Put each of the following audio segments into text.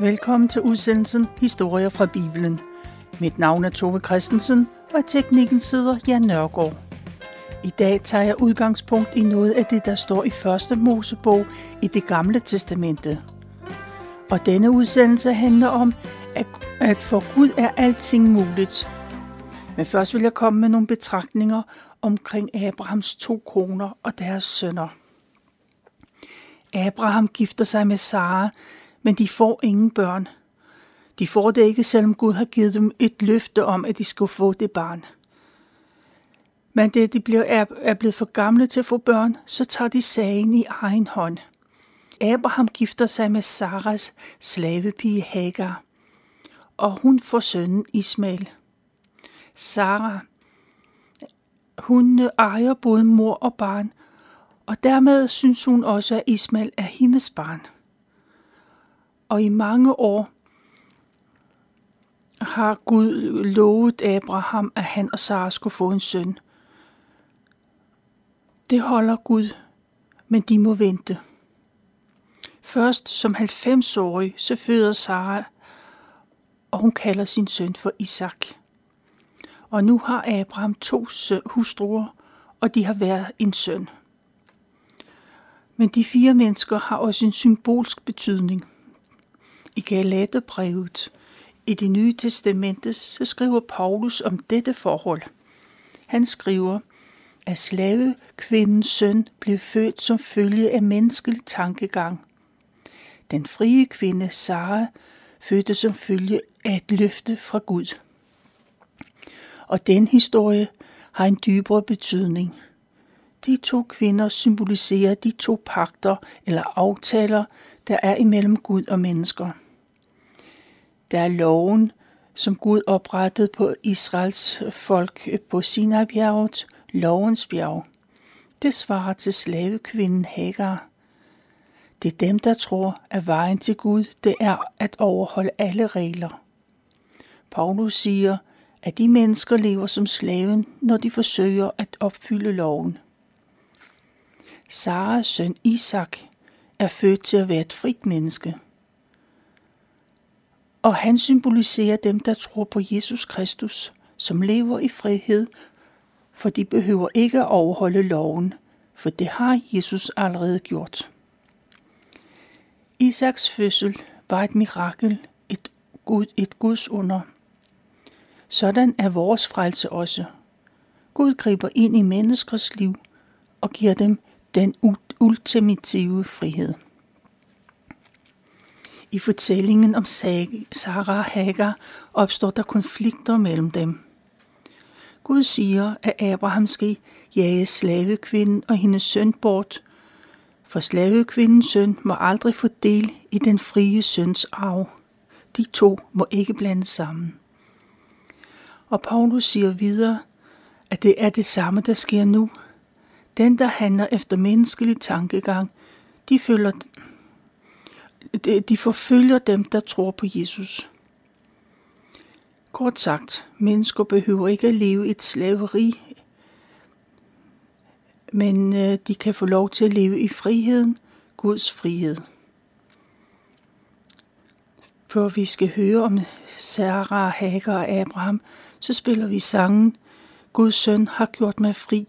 Velkommen til udsendelsen Historier fra Bibelen. Mit navn er Tove Christensen, og teknikken sidder Jan Nørgaard. I dag tager jeg udgangspunkt i noget af det, der står i første Mosebog i det gamle testamente. Og denne udsendelse handler om, at for Gud er alting muligt. Men først vil jeg komme med nogle betragtninger omkring Abrahams to koner og deres sønner. Abraham gifter sig med Sara, men de får ingen børn. De får det ikke, selvom Gud har givet dem et løfte om, at de skulle få det barn. Men da de bliver, er, er blevet for gamle til at få børn, så tager de sagen i egen hånd. Abraham gifter sig med Saras slavepige Hagar, og hun får sønnen Ismail. Sara, hun ejer både mor og barn, og dermed synes hun også, at Ismail er hendes barn. Og i mange år har Gud lovet Abraham, at han og Sara skulle få en søn. Det holder Gud, men de må vente. Først som 90-årig, så føder Sara, og hun kalder sin søn for Isak. Og nu har Abraham to hustruer, og de har været en søn. Men de fire mennesker har også en symbolsk betydning. I Galaterbrevet i det nye testamente så skriver Paulus om dette forhold. Han skriver, at slavekvindens søn blev født som følge af menneskelig tankegang. Den frie kvinde Sara fødte som følge af et løfte fra Gud. Og den historie har en dybere betydning – de to kvinder symboliserer de to pakter eller aftaler, der er imellem Gud og mennesker. Der er loven, som Gud oprettede på Israels folk på Sinai-bjerget, lovens bjerg. Det svarer til slavekvinden Hagar. Det er dem, der tror, at vejen til Gud, det er at overholde alle regler. Paulus siger, at de mennesker lever som slaven, når de forsøger at opfylde loven. Saras søn Isak er født til at være et frit menneske. Og han symboliserer dem, der tror på Jesus Kristus, som lever i frihed, for de behøver ikke at overholde loven, for det har Jesus allerede gjort. Isaks fødsel var et mirakel, et, Gud, et Guds under. Sådan er vores frelse også. Gud griber ind i menneskers liv og giver dem den ultimative frihed. I fortællingen om Sarah og Hagar opstår der konflikter mellem dem. Gud siger, at Abraham skal jage slavekvinden og hendes søn bort, for slavekvindens søn må aldrig få del i den frie søns arv. De to må ikke blande sammen. Og Paulus siger videre, at det er det samme, der sker nu – den, der handler efter menneskelig tankegang, de, følger, de forfølger dem, der tror på Jesus. Kort sagt, mennesker behøver ikke at leve et slaveri, men øh, de kan få lov til at leve i friheden, Guds frihed. Før vi skal høre om Sarah, Hagar og Abraham, så spiller vi sangen Guds søn har gjort mig fri.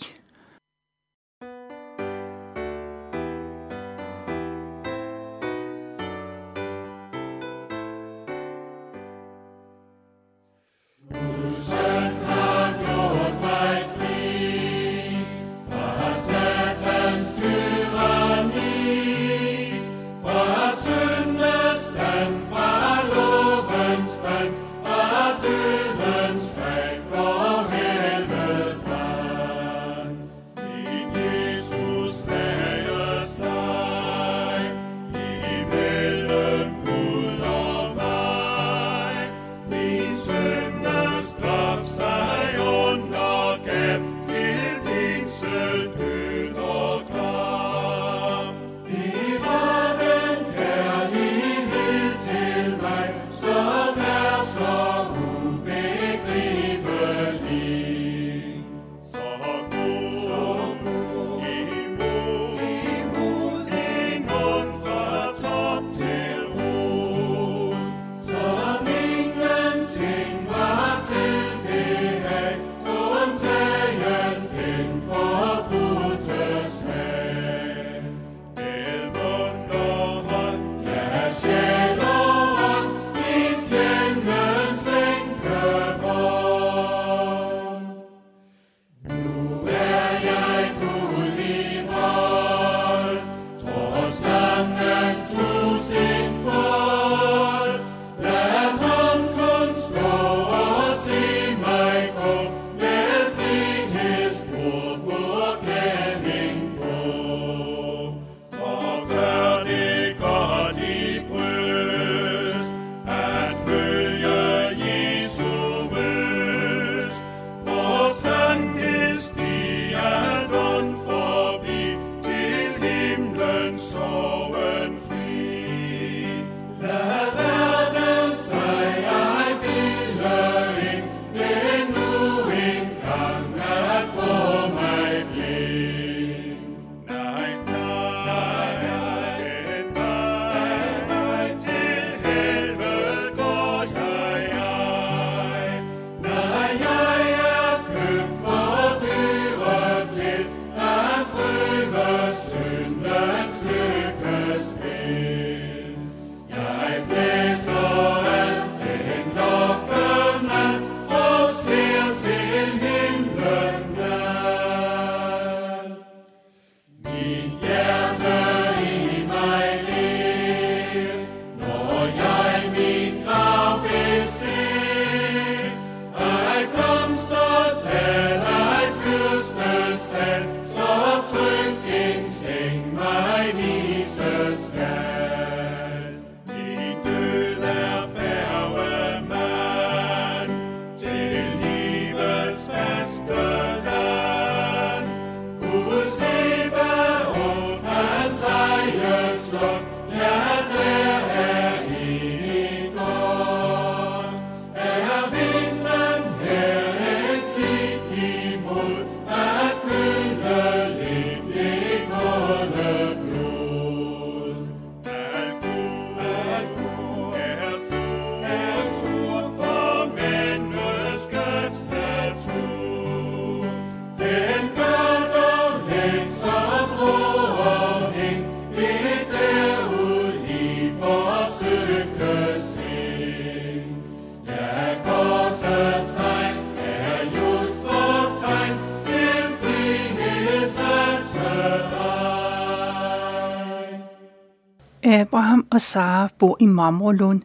Og Sara bor i Mamrelund.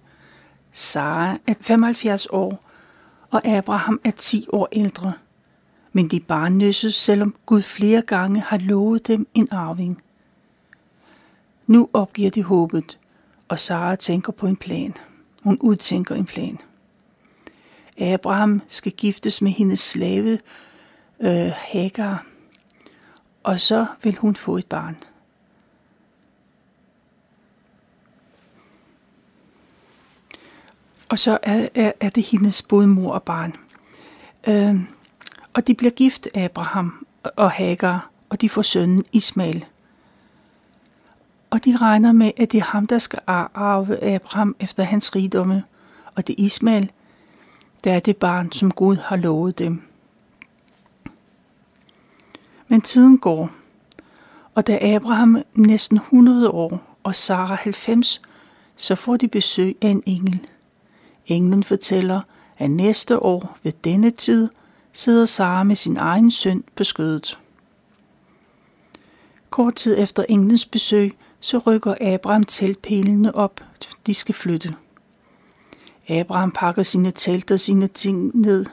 Sara er 75 år, og Abraham er 10 år ældre. Men de er barnløse, selvom Gud flere gange har lovet dem en arving. Nu opgiver de håbet, og Sara tænker på en plan. Hun udtænker en plan. Abraham skal giftes med hendes slave øh, Hagar, og så vil hun få et barn. Og så er, er, er det hendes både mor og barn. Øh, og de bliver gift, Abraham og Hagar, og de får sønnen Ismail. Og de regner med, at det er ham, der skal arve Abraham efter hans rigdomme, og det er Ismail, der er det barn, som Gud har lovet dem. Men tiden går, og da Abraham næsten 100 år og Sara 90, så får de besøg af en engel. Englen fortæller, at næste år ved denne tid sidder Sara med sin egen søn på skødet. Kort tid efter englens besøg, så rykker Abraham teltpælene op, de skal flytte. Abraham pakker sine telt og sine ting ned.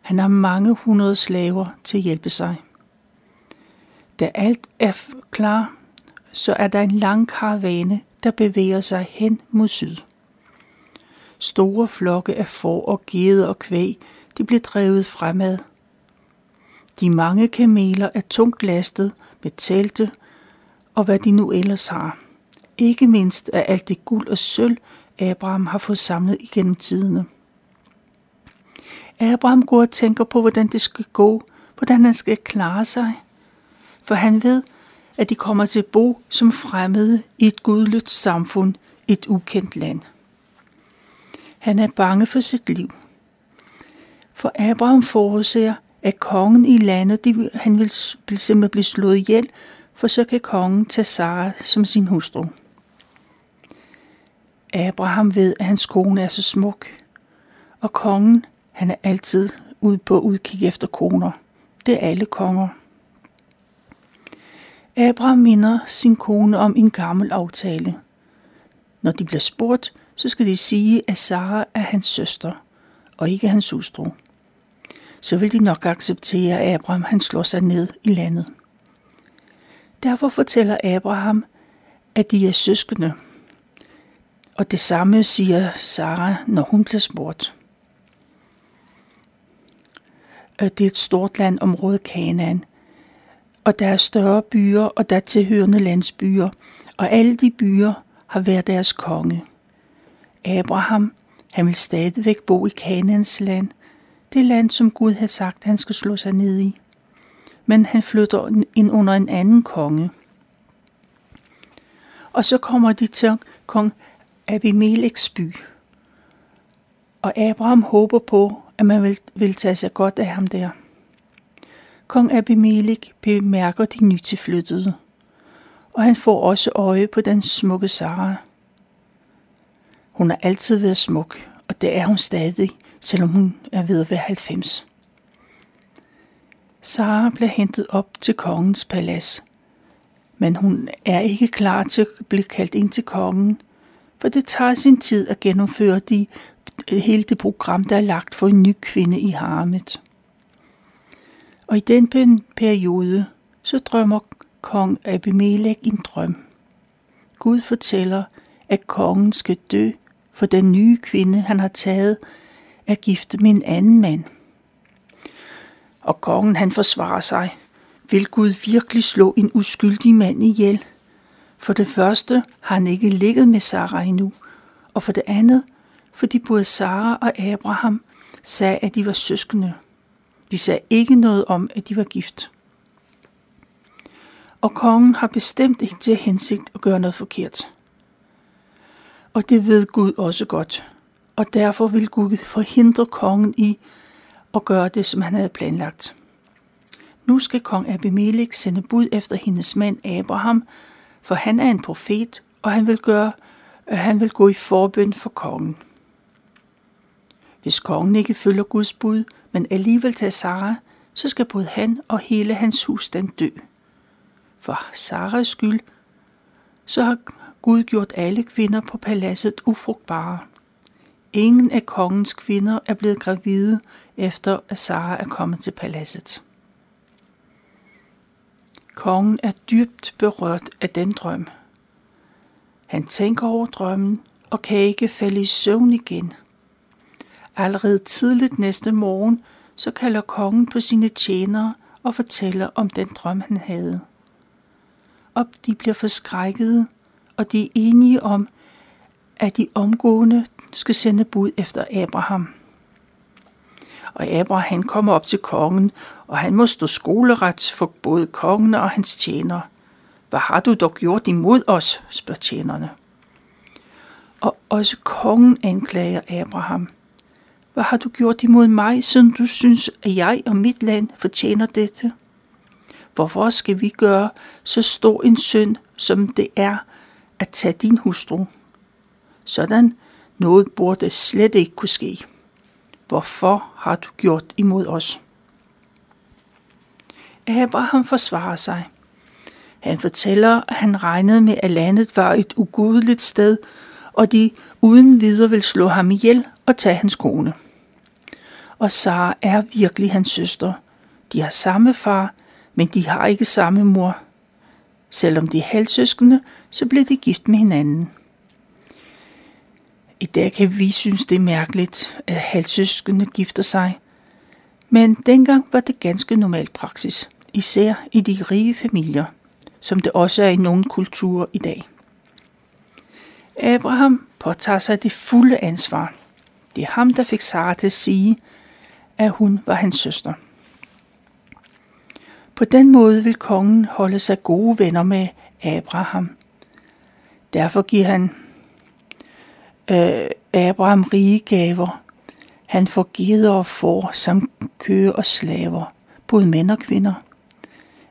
Han har mange hundrede slaver til at hjælpe sig. Da alt er klar, så er der en lang karavane, der bevæger sig hen mod syd. Store flokke af får og geder og kvæg, de blev drevet fremad. De mange kameler er tungt lastet med telte og hvad de nu ellers har. Ikke mindst af alt det guld og sølv, Abraham har fået samlet igennem tiderne. Abraham går og tænker på, hvordan det skal gå, hvordan han skal klare sig. For han ved, at de kommer til at bo som fremmede i et gudløst samfund, et ukendt land. Han er bange for sit liv. For Abraham forudser, at kongen i landet, de, han vil simpelthen blive slået ihjel, for så kan kongen tage Sara som sin hustru. Abraham ved, at hans kone er så smuk, og kongen, han er altid ude på udkig efter koner. Det er alle konger. Abraham minder sin kone om en gammel aftale. Når de bliver spurgt, så skal de sige, at Sara er hans søster, og ikke hans hustru. Så vil de nok acceptere, at Abraham han slår sig ned i landet. Derfor fortæller Abraham, at de er søskende. Og det samme siger Sara, når hun bliver spurgt. Det er et stort landområde, Kanaan. Og der er større byer, og der er tilhørende landsbyer. Og alle de byer har været deres konge. Abraham, han vil stadigvæk bo i Kanans land. Det land, som Gud har sagt, han skal slå sig ned i. Men han flytter ind under en anden konge. Og så kommer de til kong Abimeleks by. Og Abraham håber på, at man vil, vil tage sig godt af ham der. Kong Abimelek bemærker de nytilflyttede, og han får også øje på den smukke Sara. Hun har altid været smuk, og det er hun stadig, selvom hun er ved at være 90. Sara bliver hentet op til kongens palads, men hun er ikke klar til at blive kaldt ind til kongen, for det tager sin tid at gennemføre de, hele det program, der er lagt for en ny kvinde i harmet. Og i den periode, så drømmer kong Abimelech en drøm. Gud fortæller, at kongen skal dø, for den nye kvinde, han har taget, er gift med en anden mand. Og kongen, han forsvarer sig. Vil Gud virkelig slå en uskyldig mand ihjel? For det første har han ikke ligget med Sara endnu, og for det andet, fordi både Sara og Abraham sagde, at de var søskende. De sagde ikke noget om, at de var gift. Og kongen har bestemt ikke til hensigt at gøre noget forkert. Og det ved Gud også godt. Og derfor vil Gud forhindre kongen i at gøre det, som han havde planlagt. Nu skal kong Abimelech sende bud efter hendes mand Abraham, for han er en profet, og han vil, gøre, øh, han vil gå i forbøn for kongen. Hvis kongen ikke følger Guds bud, men alligevel tager Sara, så skal både han og hele hans husstand dø. For Saras skyld, så har Gud gjort alle kvinder på paladset ufrugtbare. Ingen af kongens kvinder er blevet gravide, efter at Sara er kommet til paladset. Kongen er dybt berørt af den drøm. Han tænker over drømmen og kan ikke falde i søvn igen. Allerede tidligt næste morgen, så kalder kongen på sine tjenere og fortæller om den drøm, han havde. Og de bliver forskrækkede, og de er enige om, at de omgående skal sende bud efter Abraham. Og Abraham kommer op til kongen, og han må stå skoleret for både kongen og hans tjener. Hvad har du dog gjort imod os, spørger tjenerne. Og også kongen anklager Abraham. Hvad har du gjort imod mig, siden du synes, at jeg og mit land fortjener dette? Hvorfor skal vi gøre så stor en synd, som det er at tage din hustru? Sådan noget burde slet ikke kunne ske. Hvorfor har du gjort imod os? Abraham forsvarer sig. Han fortæller, at han regnede med, at landet var et ugudeligt sted, og de uden videre vil slå ham ihjel og tage hans kone. Og Sara er virkelig hans søster. De har samme far, men de har ikke samme mor. Selvom de er halvsøskende, så blev de gift med hinanden. I dag kan vi synes, det er mærkeligt, at halvsøskende gifter sig. Men dengang var det ganske normal praksis, især i de rige familier, som det også er i nogle kulturer i dag. Abraham påtager sig det fulde ansvar. Det er ham, der fik Sara til at sige, at hun var hans søster. På den måde vil kongen holde sig gode venner med Abraham. Derfor giver han øh, Abraham rige gaver. Han får geder og får samt køer og slaver, både mænd og kvinder.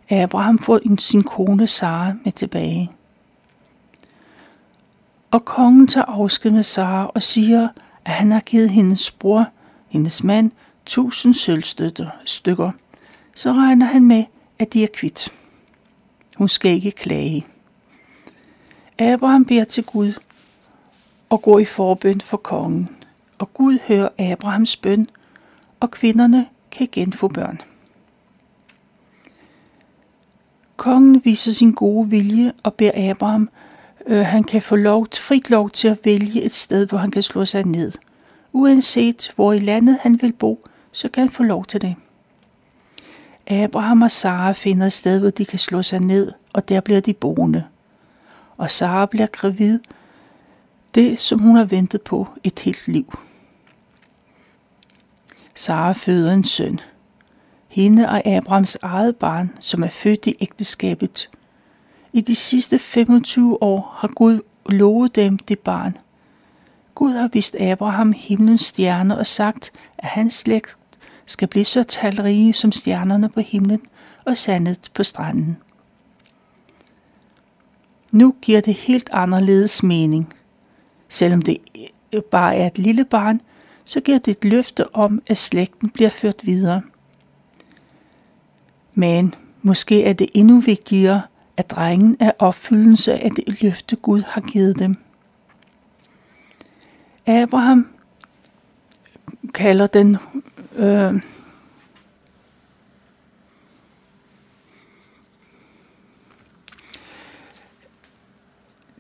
Abraham får sin kone Sara med tilbage. Og kongen tager afsked med Sara og siger, at han har givet hendes bror, hendes mand, tusind sølvstykker. Så regner han med, at de er kvidt. Hun skal ikke klage. Abraham beder til Gud og går i forbøn for kongen. Og Gud hører Abrahams bøn, og kvinderne kan igen få børn. Kongen viser sin gode vilje og beder Abraham, øh, han kan få lov, frit lov til at vælge et sted, hvor han kan slå sig ned. Uanset hvor i landet han vil bo, så kan han få lov til det. Abraham og Sara finder et sted, hvor de kan slå sig ned, og der bliver de boende. Og Sara bliver gravid, det som hun har ventet på et helt liv. Sara føder en søn. Hende og Abrahams eget barn, som er født i ægteskabet. I de sidste 25 år har Gud lovet dem det barn. Gud har vist Abraham himlens stjerner og sagt, at hans slægt skal blive så talrige som stjernerne på himlen og sandet på stranden. Nu giver det helt anderledes mening. Selvom det øh, bare er et lille barn, så giver det et løfte om, at slægten bliver ført videre. Men måske er det endnu vigtigere, at drengen er opfyldelse af det løfte Gud har givet dem. Abraham kalder den øh,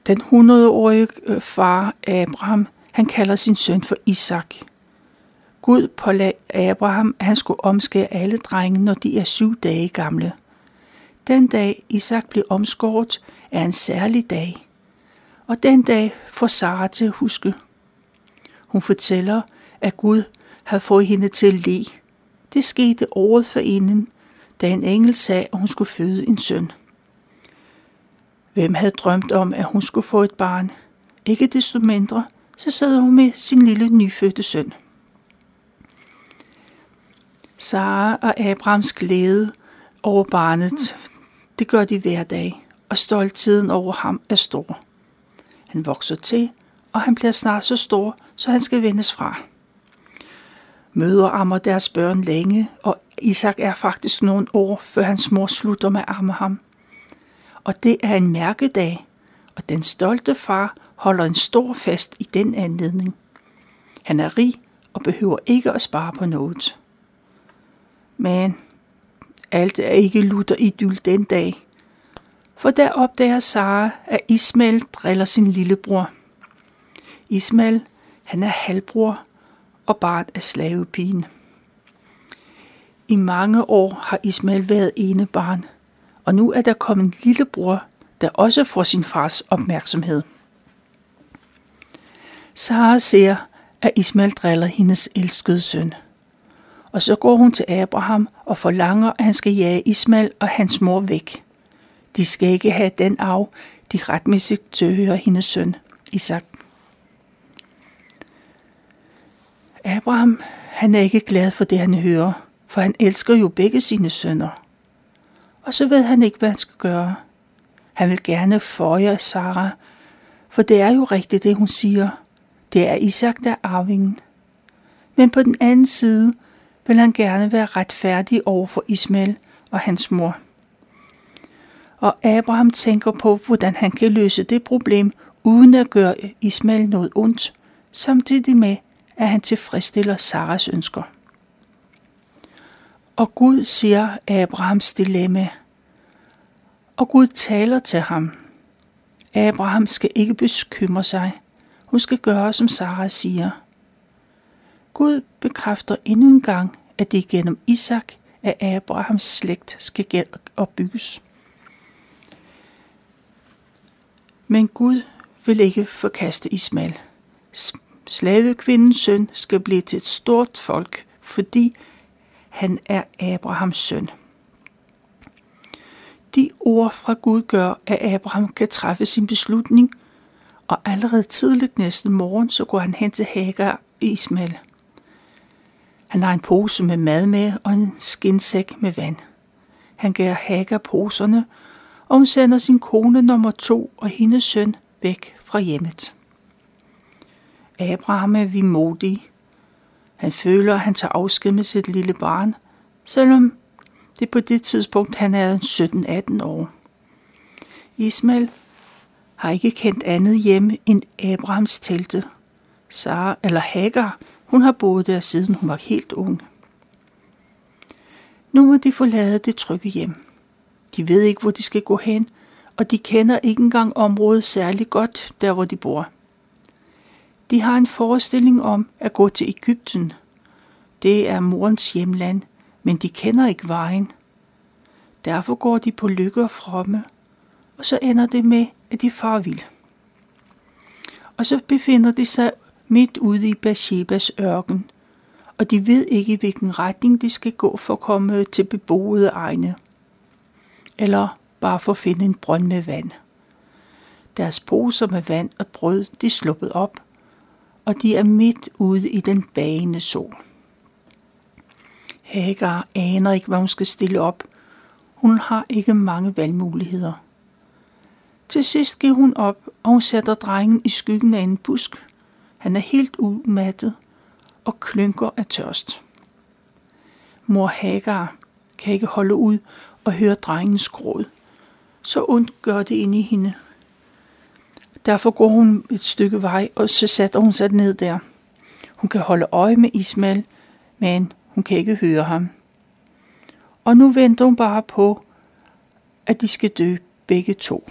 Den 100-årige øh, far Abraham, han kalder sin søn for Isak. Gud pålagde Abraham, at han skulle omskære alle drenge, når de er syv dage gamle. Den dag Isak blev omskåret, er en særlig dag. Og den dag får Sara til at huske. Hun fortæller, at Gud havde fået hende til at le. Det skete året for inden, da en engel sagde, at hun skulle føde en søn. Hvem havde drømt om, at hun skulle få et barn? Ikke desto mindre, så sad hun med sin lille nyfødte søn. Sara og Abrahams glæde over barnet, det gør de hver dag, og stoltheden over ham er stor. Han vokser til, og han bliver snart så stor, så han skal vendes fra. Møder ammer deres børn længe, og Isak er faktisk nogle år, før hans mor slutter med at amme ham – og det er en mærkedag, og den stolte far holder en stor fest i den anledning. Han er rig og behøver ikke at spare på noget. Men alt er ikke lutter idyll den dag, for der opdager Sara, at Ismail driller sin lillebror. Ismail, han er halvbror og barn af slavepigen. I mange år har Ismail været ene barn, og nu er der kommet en lillebror, der også får sin fars opmærksomhed. Sara ser, at Ismail driller hendes elskede søn. Og så går hun til Abraham og forlanger, at han skal jage Ismail og hans mor væk. De skal ikke have den arv, de retmæssigt tilhører hendes søn, Isak. Abraham, han er ikke glad for det, han hører, for han elsker jo begge sine sønner. Og så ved han ikke, hvad han skal gøre. Han vil gerne føje Sara, for det er jo rigtigt, det hun siger. Det er Isak, der er arvingen. Men på den anden side vil han gerne være retfærdig over for Ismail og hans mor. Og Abraham tænker på, hvordan han kan løse det problem, uden at gøre Ismail noget ondt, samtidig med, at han tilfredsstiller Saras ønsker. Og Gud siger Abrahams dilemma, og Gud taler til ham. Abraham skal ikke bekymre sig. Hun skal gøre, som Sara siger. Gud bekræfter endnu en gang, at det gennem Isak, at Abrahams slægt skal opbygges. Men Gud vil ikke forkaste Ismail. Slavekvindens søn skal blive til et stort folk, fordi han er Abrahams søn. De ord fra Gud gør, at Abraham kan træffe sin beslutning, og allerede tidligt næste morgen, så går han hen til Hagar i Ismail. Han har en pose med mad med og en skinsæk med vand. Han giver Hagar poserne, og hun sender sin kone nummer to og hendes søn væk fra hjemmet. Abraham er vimodig. Han føler, at han tager afsked med sit lille barn, selvom det er på det tidspunkt, han er 17-18 år. Ismail har ikke kendt andet hjemme end Abrahams telte. Sara eller Hagar, hun har boet der siden hun var helt ung. Nu må de forlade det trygge hjem. De ved ikke, hvor de skal gå hen, og de kender ikke engang området særlig godt, der hvor de bor. De har en forestilling om at gå til Ægypten. Det er morens hjemland, men de kender ikke vejen. Derfor går de på lykke og fromme, og så ender det med, at de far vil. Og så befinder de sig midt ude i Bathshebas ørken, og de ved ikke, i hvilken retning de skal gå for at komme til beboede egne. Eller bare for at finde en brønd med vand. Deres poser med vand og brød, de er sluppet op, og de er midt ude i den bagende sol. Hagar aner ikke, hvad hun skal stille op. Hun har ikke mange valgmuligheder. Til sidst giver hun op, og hun sætter drengen i skyggen af en busk. Han er helt umattet og klynker af tørst. Mor Hagar kan ikke holde ud og høre drengens gråd. Så ondt gør det ind i hende. Derfor går hun et stykke vej, og så sætter hun sig ned der. Hun kan holde øje med Ismail, men hun kan ikke høre ham. Og nu venter hun bare på, at de skal dø begge to.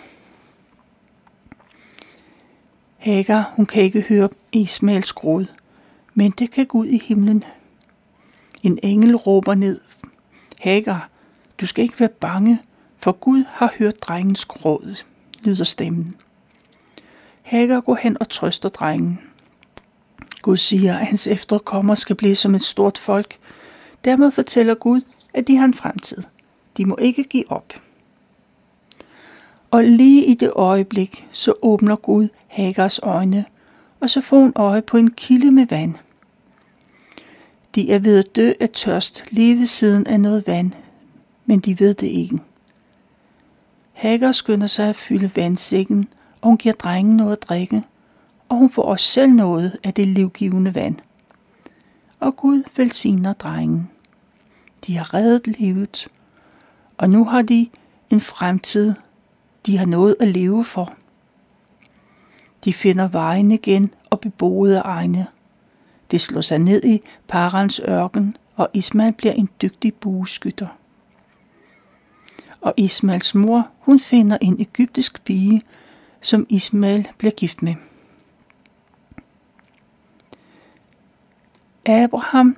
Hagar, hun kan ikke høre Ismails gråd, men det kan Gud i himlen. En engel råber ned. Hagar, du skal ikke være bange, for Gud har hørt drengens gråd, lyder stemmen. Hagar går hen og trøster drengen. Gud siger, at hans efterkommere skal blive som et stort folk. Dermed fortæller Gud, at de har en fremtid. De må ikke give op. Og lige i det øjeblik, så åbner Gud Hagars øjne, og så får hun øje på en kilde med vand. De er ved at dø af tørst lige ved siden af noget vand, men de ved det ikke. Hagar skynder sig at fylde vandsækken, og hun giver drengen noget at drikke, og hun får også selv noget af det livgivende vand. Og Gud velsigner drengen. De har reddet livet, og nu har de en fremtid, de har noget at leve for. De finder vejen igen og beboede egne. Det slår sig ned i Parans ørken, og Ismail bliver en dygtig bueskytter. Og Ismails mor, hun finder en egyptisk pige, som Ismail bliver gift med. Abraham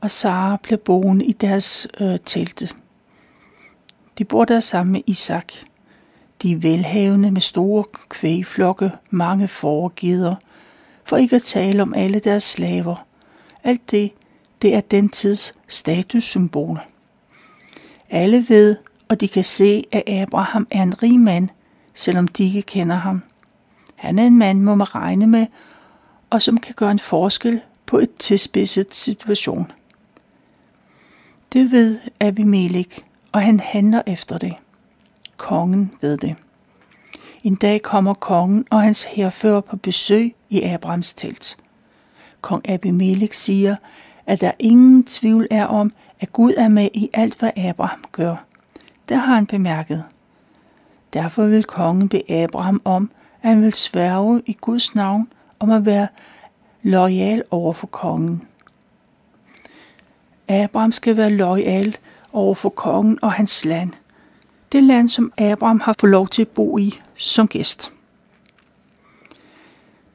og Sara bliver boende i deres øh, telte. De bor der sammen med Isak. De er velhavende med store kvægflokke, mange forgider, for ikke at tale om alle deres slaver. Alt det, det er den tids statussymbol. Alle ved, og de kan se, at Abraham er en rig mand, selvom de ikke kender ham. Han er en mand, må man regne med, og som kan gøre en forskel på et tilspidset situation. Det ved Abimelech, og han handler efter det. Kongen ved det. En dag kommer kongen og hans herfører på besøg i Abrahams telt. Kong Abimelech siger, at der ingen tvivl er om, at Gud er med i alt, hvad Abraham gør. Det har han bemærket. Derfor vil kongen bede Abraham om, at han vil sværge i Guds navn om at være lojal over for kongen. Abraham skal være lojal over for kongen og hans land. Det land, som Abraham har fået lov til at bo i som gæst.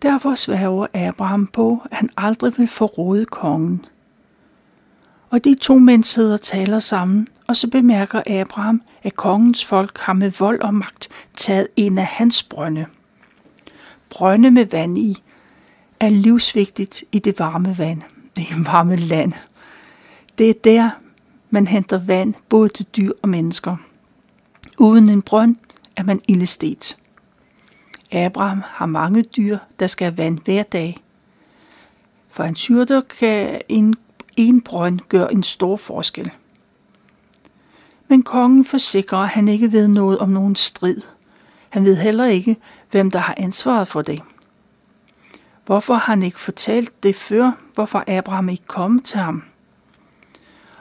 Derfor sværger Abraham på, at han aldrig vil forråde kongen. Og de to mænd sidder og taler sammen, og så bemærker Abraham, at kongens folk har med vold og magt taget en af hans brønde. Brønde med vand i er livsvigtigt i det varme vand, det varme land. Det er der, man henter vand både til dyr og mennesker. Uden en brønd er man illestet. Abraham har mange dyr, der skal have vand hver dag. For en hyrder kan en, en brønd gør en stor forskel. Men kongen forsikrer, at han ikke ved noget om nogen strid. Han ved heller ikke, hvem der har ansvaret for det. Hvorfor har han ikke fortalt det før? Hvorfor Abraham ikke kom til ham?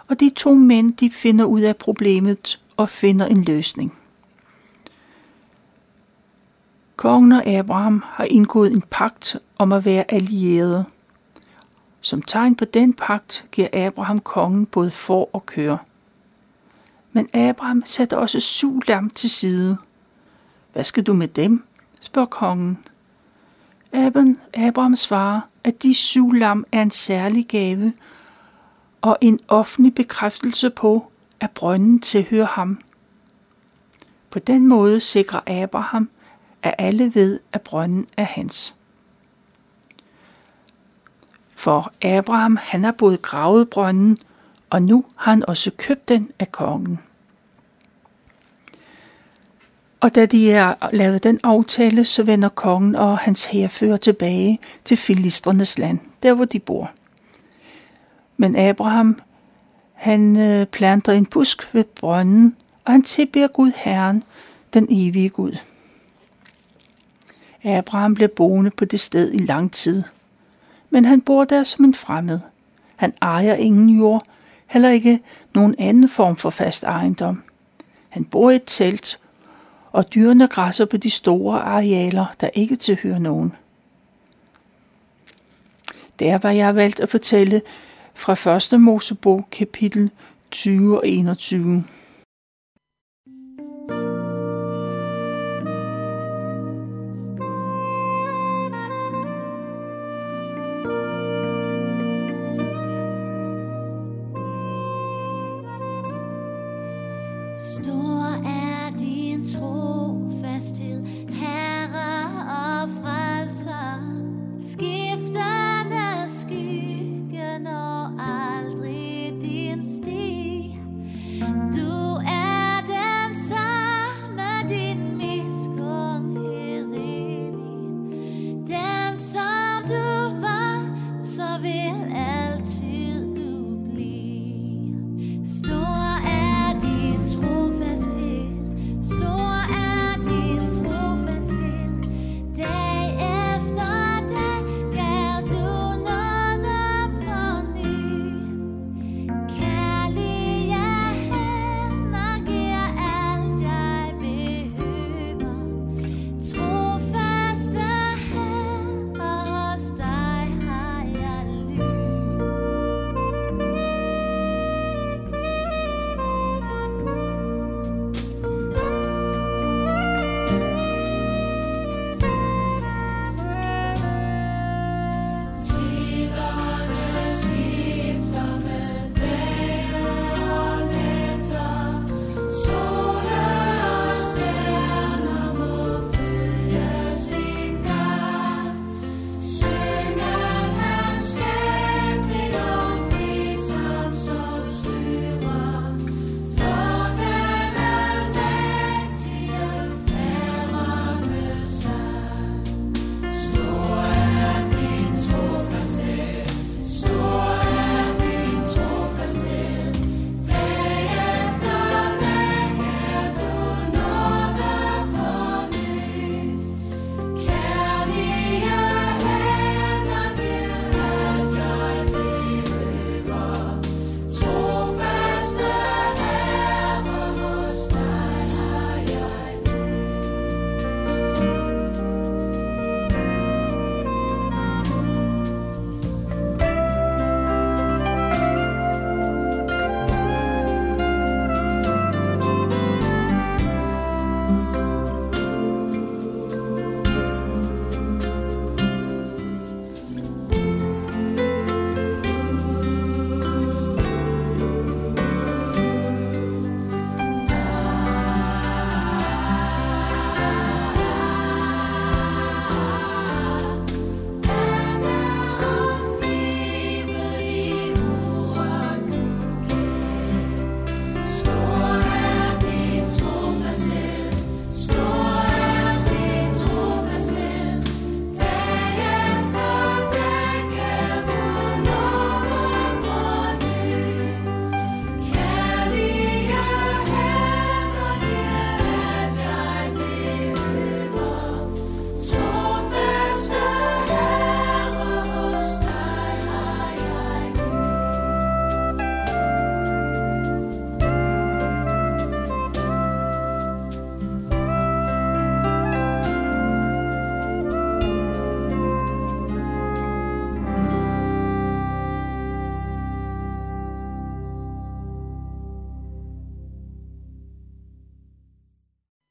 Og de to mænd, de finder ud af problemet og finder en løsning. Kongen og Abraham har indgået en pagt om at være allierede. Som tegn på den pagt giver Abraham kongen både for og køre. Men Abraham satte også syv lam til side. Hvad skal du med dem? spørger kongen. Abraham svarer, at de syv lam er en særlig gave og en offentlig bekræftelse på, at brønden tilhører ham. På den måde sikrer Abraham, at alle ved, at brønden er hans. For Abraham, han har både gravet brønden, og nu har han også købt den af kongen. Og da de er lavet den aftale, så vender kongen og hans herfører tilbage til filistrenes land, der hvor de bor. Men Abraham, han øh, planter en busk ved brønden, og han tilbeder Gud Herren, den evige Gud. Abraham blev boende på det sted i lang tid, men han bor der som en fremmed. Han ejer ingen jord, heller ikke nogen anden form for fast ejendom. Han bor i et telt, og dyrene græsser på de store arealer, der ikke tilhører nogen. Der var jeg valgt at fortælle fra 1. Mosebog kapitel 20 og 21.